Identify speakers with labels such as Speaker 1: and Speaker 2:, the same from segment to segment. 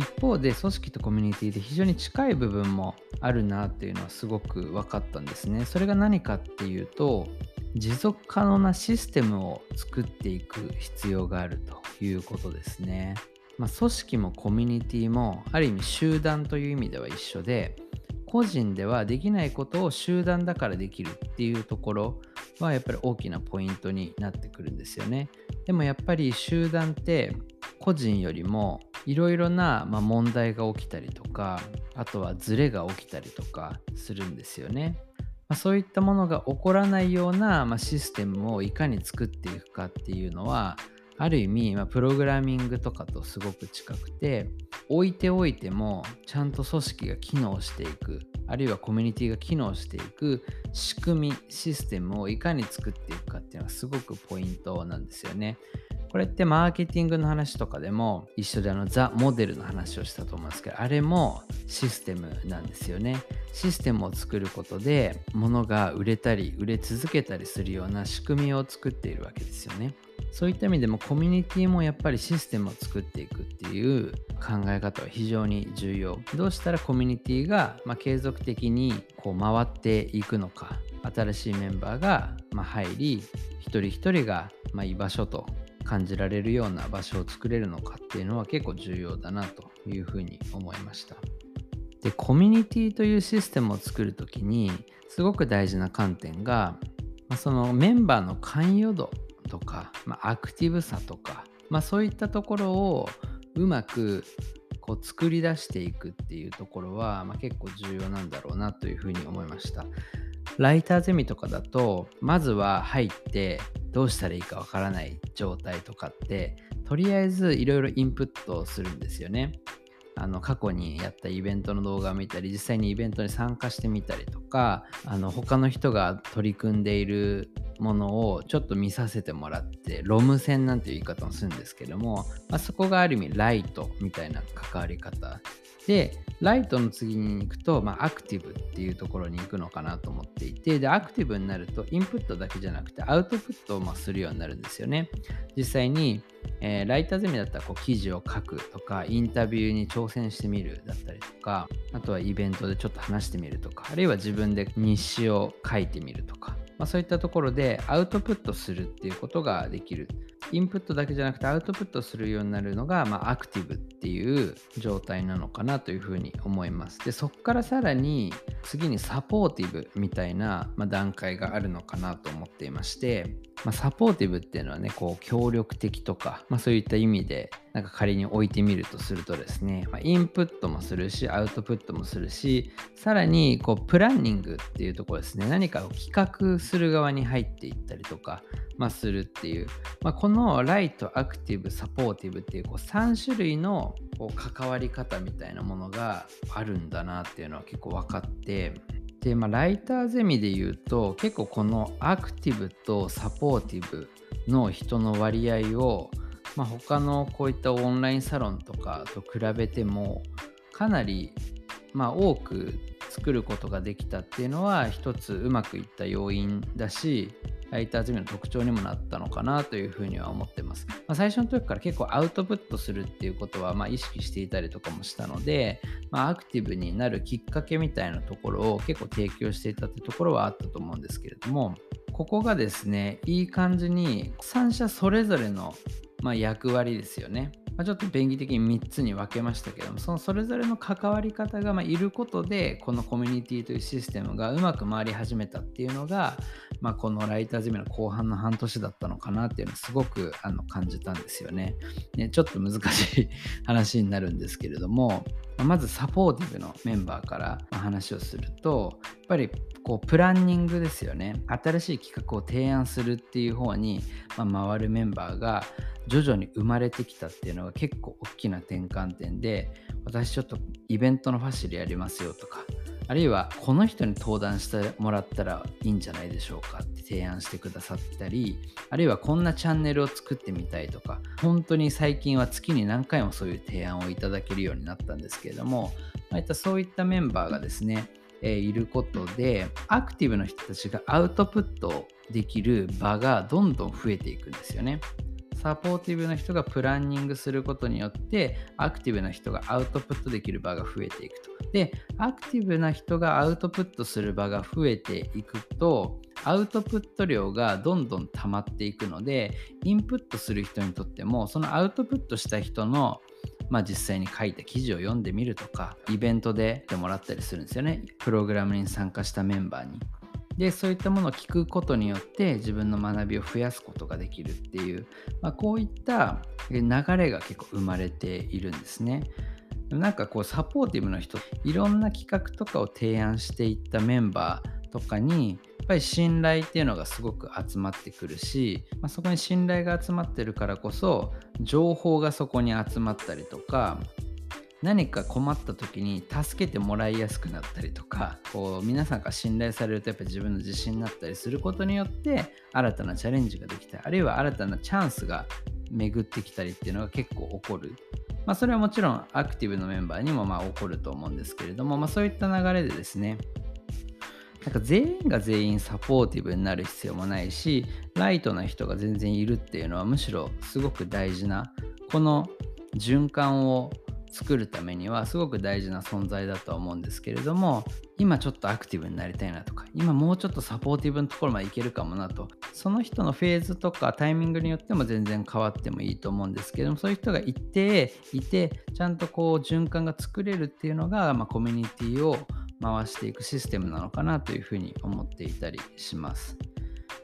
Speaker 1: 一方で組織とコミュニティで非常に近い部分もあるなっていうのはすごく分かったんですね。それが何かっていうと持続可能なシステムを作っていく必要があるということですね。まあ、組織もコミュニティもある意味集団という意味では一緒で個人ではできないことを集団だからできるっていうところはやっぱり大きなポイントになってくるんですよね。でもやっぱり集団って個人よりもいろいろな、ま問題が起きたりとかあとはズレが起きたりとかするんですよね。まあ、そういったものが起こらないような、まあ、システムをいかに作っていくかっていうのはある意味、まあ、プログラミングとかとすごく近くて置いておいてもちゃんと組織が機能していくあるいはコミュニティが機能していく仕組みシステムをいかに作っていくかっていうのはすごくポイントなんですよね。これってマーケティングの話とかでも一緒であのザ・モデルの話をしたと思いますけどあれもシステムなんですよね。システムを作ることで物が売れたり売れ続けたりするような仕組みを作っているわけですよね。そういった意味でもコミュニティもやっぱりシステムを作っていくっていう考え方は非常に重要。どうしたらコミュニティがま継続的にこう回っていくのか。新しいメンバーがま入り一人一人がま居場所と感じられるような場所を作れるのかっていうのは結構重要だなというふうに思いました。で、コミュニティというシステムを作るときにすごく大事な観点が、そのメンバーの関与度とか、まあ、アクティブさとか、まあ、そういったところをうまくこう作り出していくっていうところは、まあ、結構重要なんだろうなというふうに思いました。ライターゼミとかだとまずは入ってどうしたらいいかわからない状態とかってとりあえずいろいろインプットするんですよね。あの過去にやったイベントの動画を見たり実際にイベントに参加してみたりとかあの他の人が取り組んでいるものをちょっと見させてもらってロム線なんていう言い方をするんですけども、まあ、そこがある意味ライトみたいな関わり方でライトの次に行くと、まあ、アクティブっていうところに行くのかなと思っていて、で、アクティブになると、インプットだけじゃなくて、アウトプットをまするようになるんですよね。実際に、えー、ライターゼミだったらこう記事を書くとか、インタビューに挑戦してみるだったりとか、あとはイベントでちょっと話してみるとか、あるいは自分で日誌を書いてみるとか、まあ、そういったところでアウトプットするっていうことができる。インプットだけじゃなくてアウトプットするようになるのが、まあ、アクティブっていう状態なのかなというふうに思います。で、そこからさらに次にサポーティブみたいな、まあ、段階があるのかなと思っていまして、まあ、サポーティブっていうのはね、こう協力的とか、まあ、そういった意味でなんか仮に置いてみるとするとですね、まあ、インプットもするし、アウトプットもするし、さらにこうプランニングっていうところですね、何かを企画する側に入っていったりとか、まあ、するっていう、まあ、こののライト、アクティブ、サポーティブっていうこう3種類のこう関わり方みたいなものがあるんだなっていうのは結構分かって、で、まあ、ライターゼミで言うと結構このアクティブとサポーティブの人の割合をまあ、他のこういったオンラインサロンとかと比べてもかなりまあ多く作ることができたっていうのは一つうまくいった要因だしライターゼミの特徴にもなったのかなというふうには思ってます。まあ、最初の時から結構アウトプットするっていうことはま意識していたりとかもしたので、まあ、アクティブになるきっかけみたいなところを結構提供していたってところはあったと思うんですけれども、ここがですね、いい感じに3社それぞれのま、役割ですよね。ま、ちょっと便宜的に3つに分けましたけども、そのそれぞれの関わり方がまいることで、このコミュニティというシステムがうまく回り始めたっていうのが、まあ、このライターゼミの後半の半年だったのかなっていうのをすごくあの感じたんですよねね。ちょっと難しい話になるんですけれども、まずサポーティブのメンバーから話をすると、やっぱりこうプランニングですよね。新しい企画を提案するっていう方に、ま回るメンバーが徐々に生まれてきたっていうのが結構大きな転換点で、私ちょっとイベントのファシリやりますよとか、あるいはこの人に登壇してもらったらいいんじゃないでしょうかって提案してくださったりあるいはこんなチャンネルを作ってみたいとか本当に最近は月に何回もそういう提案をいただけるようになったんですけれども、まあ、いったそういったメンバーがですね、え、いることでアクティブな人たちがアウトプットできる場がどんどん増えていくんですよね。サポーティブな人がプランニングすることによってアクティブな人がアウトプットできる場が増えていくと。で、アクティブな人がアウトプットする場が増えていくとアウトプット量がどんどん溜まっていくのでインプットする人にとってもそのアウトプットした人のまあ、実際に書いた記事を読んでみるとかイベントでてもらったりするんですよねプログラムに参加したメンバーにでそういったものを聞くことによって自分の学びを増やすことができるっていう、まあ、こういった流れが結構生まれているんですね。なんかこうサポーティブな人いろんな企画とかを提案していったメンバーとかにやっぱり信頼っていうのがすごく集まってくるし、まあ、そこに信頼が集まってるからこそ情報がそこに集まったりとか何か困った時に助けてもらいやすくなったりとかこう皆さんが信頼されるとやっぱ自分の自信になったりすることによって新たなチャレンジができたりあるいは新たなチャンスが巡ってきたりっていうのが結構起こる。まあ、それはもちろんアクティブのメンバーにもまあ起こると思うんですけれども、まあ、そういった流れでですねなんか全員が全員サポーティブになる必要もないしライトな人が全然いるっていうのはむしろすごく大事なこの循環を作るためにはすごく大事な存在だとは思うんですけれども今ちょっとアクティブになりたいなとか今もうちょっとサポーティブのところまでいけるかもなとその人のフェーズとかタイミングによっても全然変わってもいいと思うんですけどもそういう人がいていてちゃんとこう循環が作れるっていうのが、まあ、コミュニティを回していくシステムなのかなというふうに思っていたりします。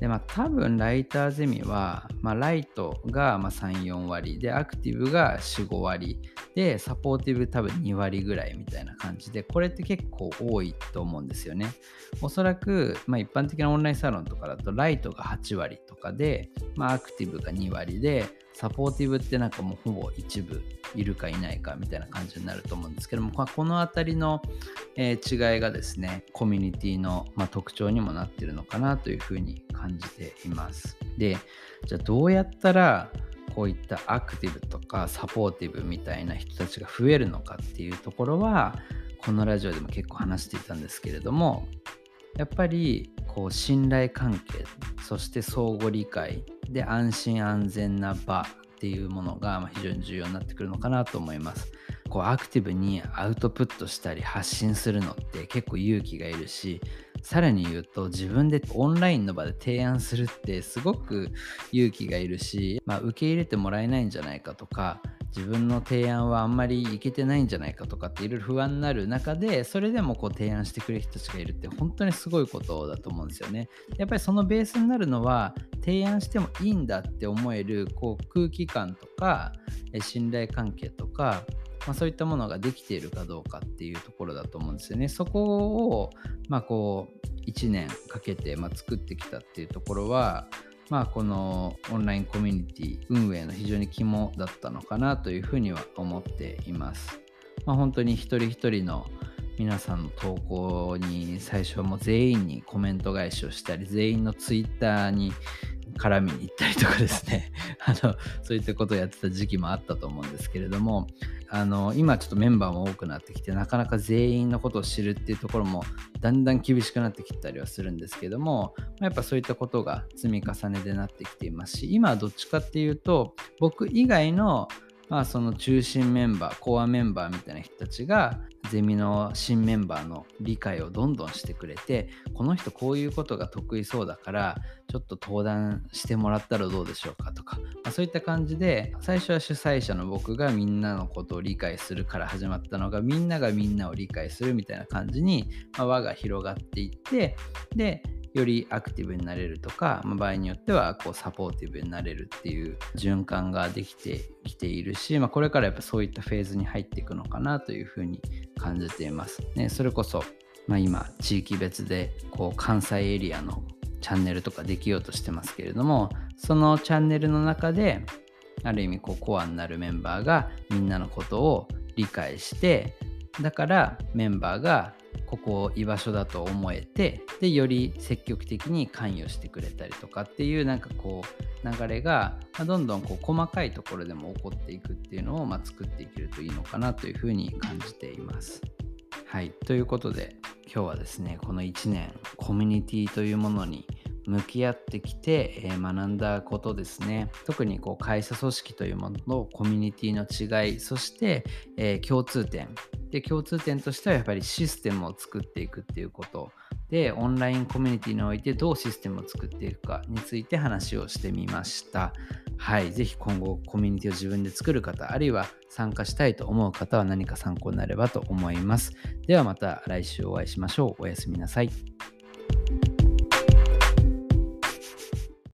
Speaker 1: でまあ多分ライターゼミは、まあ、ライトが34割でアクティブが45割でサポーティブ多分2割ぐらいみたいな感じでこれって結構多いと思うんですよね。おそらく、まあ、一般的なオンラインサロンとかだとライトが8割とかで、まあ、アクティブが2割でサポーティブってなんかもうほぼ一部いるかいないかみたいな感じになると思うんですけども、この辺りの、え、違いがですね、コミュニティの、ま、特徴にもなってるのかなというふうに感じています。で、じゃあどうやったらこういったアクティブとかサポーティブみたいな人たちが増えるのかっていうところは、このラジオでも結構話していたんですけれども、やっぱりこう信頼関係そして相互理解で安心安全な場っていうものが非常に重要になってくるのかなと思います。こうアクティブにアウトプットしたり発信するのって結構勇気がいるしさらに言うと自分でオンラインの場で提案するってすごく勇気がいるし、まあ、受け入れてもらえないんじゃないかとか自分の提案はあんまりいけてないんじゃないかとかっていろいろ不安になる中でそれでもこう提案してくれる人たちがいるって本当にすごいことだと思うんですよね。やっぱりそのベースになるのは提案してもいいんだって思えるこう空気感とか信頼関係とかまあ、そういったものができているかどうかっていうところだと思うんですよね。そこを、まあ、こう1年かけて、まあ、作ってきたっていうところは、まあ、このオンラインコミュニティ運営の非常に肝だったのかなというふうには思っています。まあ、本当に一人一人の皆さんの投稿に最初はもう全員にコメント返しをしたり全員のツイッターに絡みに行ったりとかですね。あのそういったことをやってた時期もあったと思うんですけれどもあの今ちょっとメンバーも多くなってきてなかなか全員のことを知るっていうところもだんだん厳しくなってきたりはするんですけどもやっぱそういったことが積み重ねでなってきていますし今はどっちかっていうと僕以外のまあ、その中心メンバーコアメンバーみたいな人たちがゼミの新メンバーの理解をどんどんしてくれてこの人こういうことが得意そうだからちょっと登壇してもらったらどうでしょうかとか、まあ、そういった感じで最初は主催者の僕がみんなのことを理解するから始まったのがみんながみんなを理解するみたいな感じに、まあ、輪が広がっていってでよりアクティブになれるとか、まあ、場合によってはこうサポーティブになれるっていう循環ができてきているし、まあ、これからやっぱそういったフェーズに入っていくのかなというふうに感じています。ね、それこそ、まあ、今地域別でこう関西エリアのチャンネルとかできようとしてますけれどもそのチャンネルの中である意味こうコアになるメンバーがみんなのことを理解してだからメンバーがここ居場所だと思えてでより積極的に関与してくれたりとかっていうなんかこう流れがどんどんこう細かいところでも起こっていくっていうのをま作っていけるといいのかなというふうに感じています。はいということで今日はですねこの1年コミュニティというものに向き合ってきて、え、学んだことですね特にこう会社組織というものとコミュニティの違いそして、え、共通点で共通点としてはやっぱりシステムを作っていくっていうこと。でオンラインコミュニティにおいてどうシステムを作っていくかについて話をしてみました。はいぜひ今後コミュニティを自分で作る方あるいは参加したいと思う方は何か参考になればと思います。ではまた来週お会いしましょう。おやすみなさい。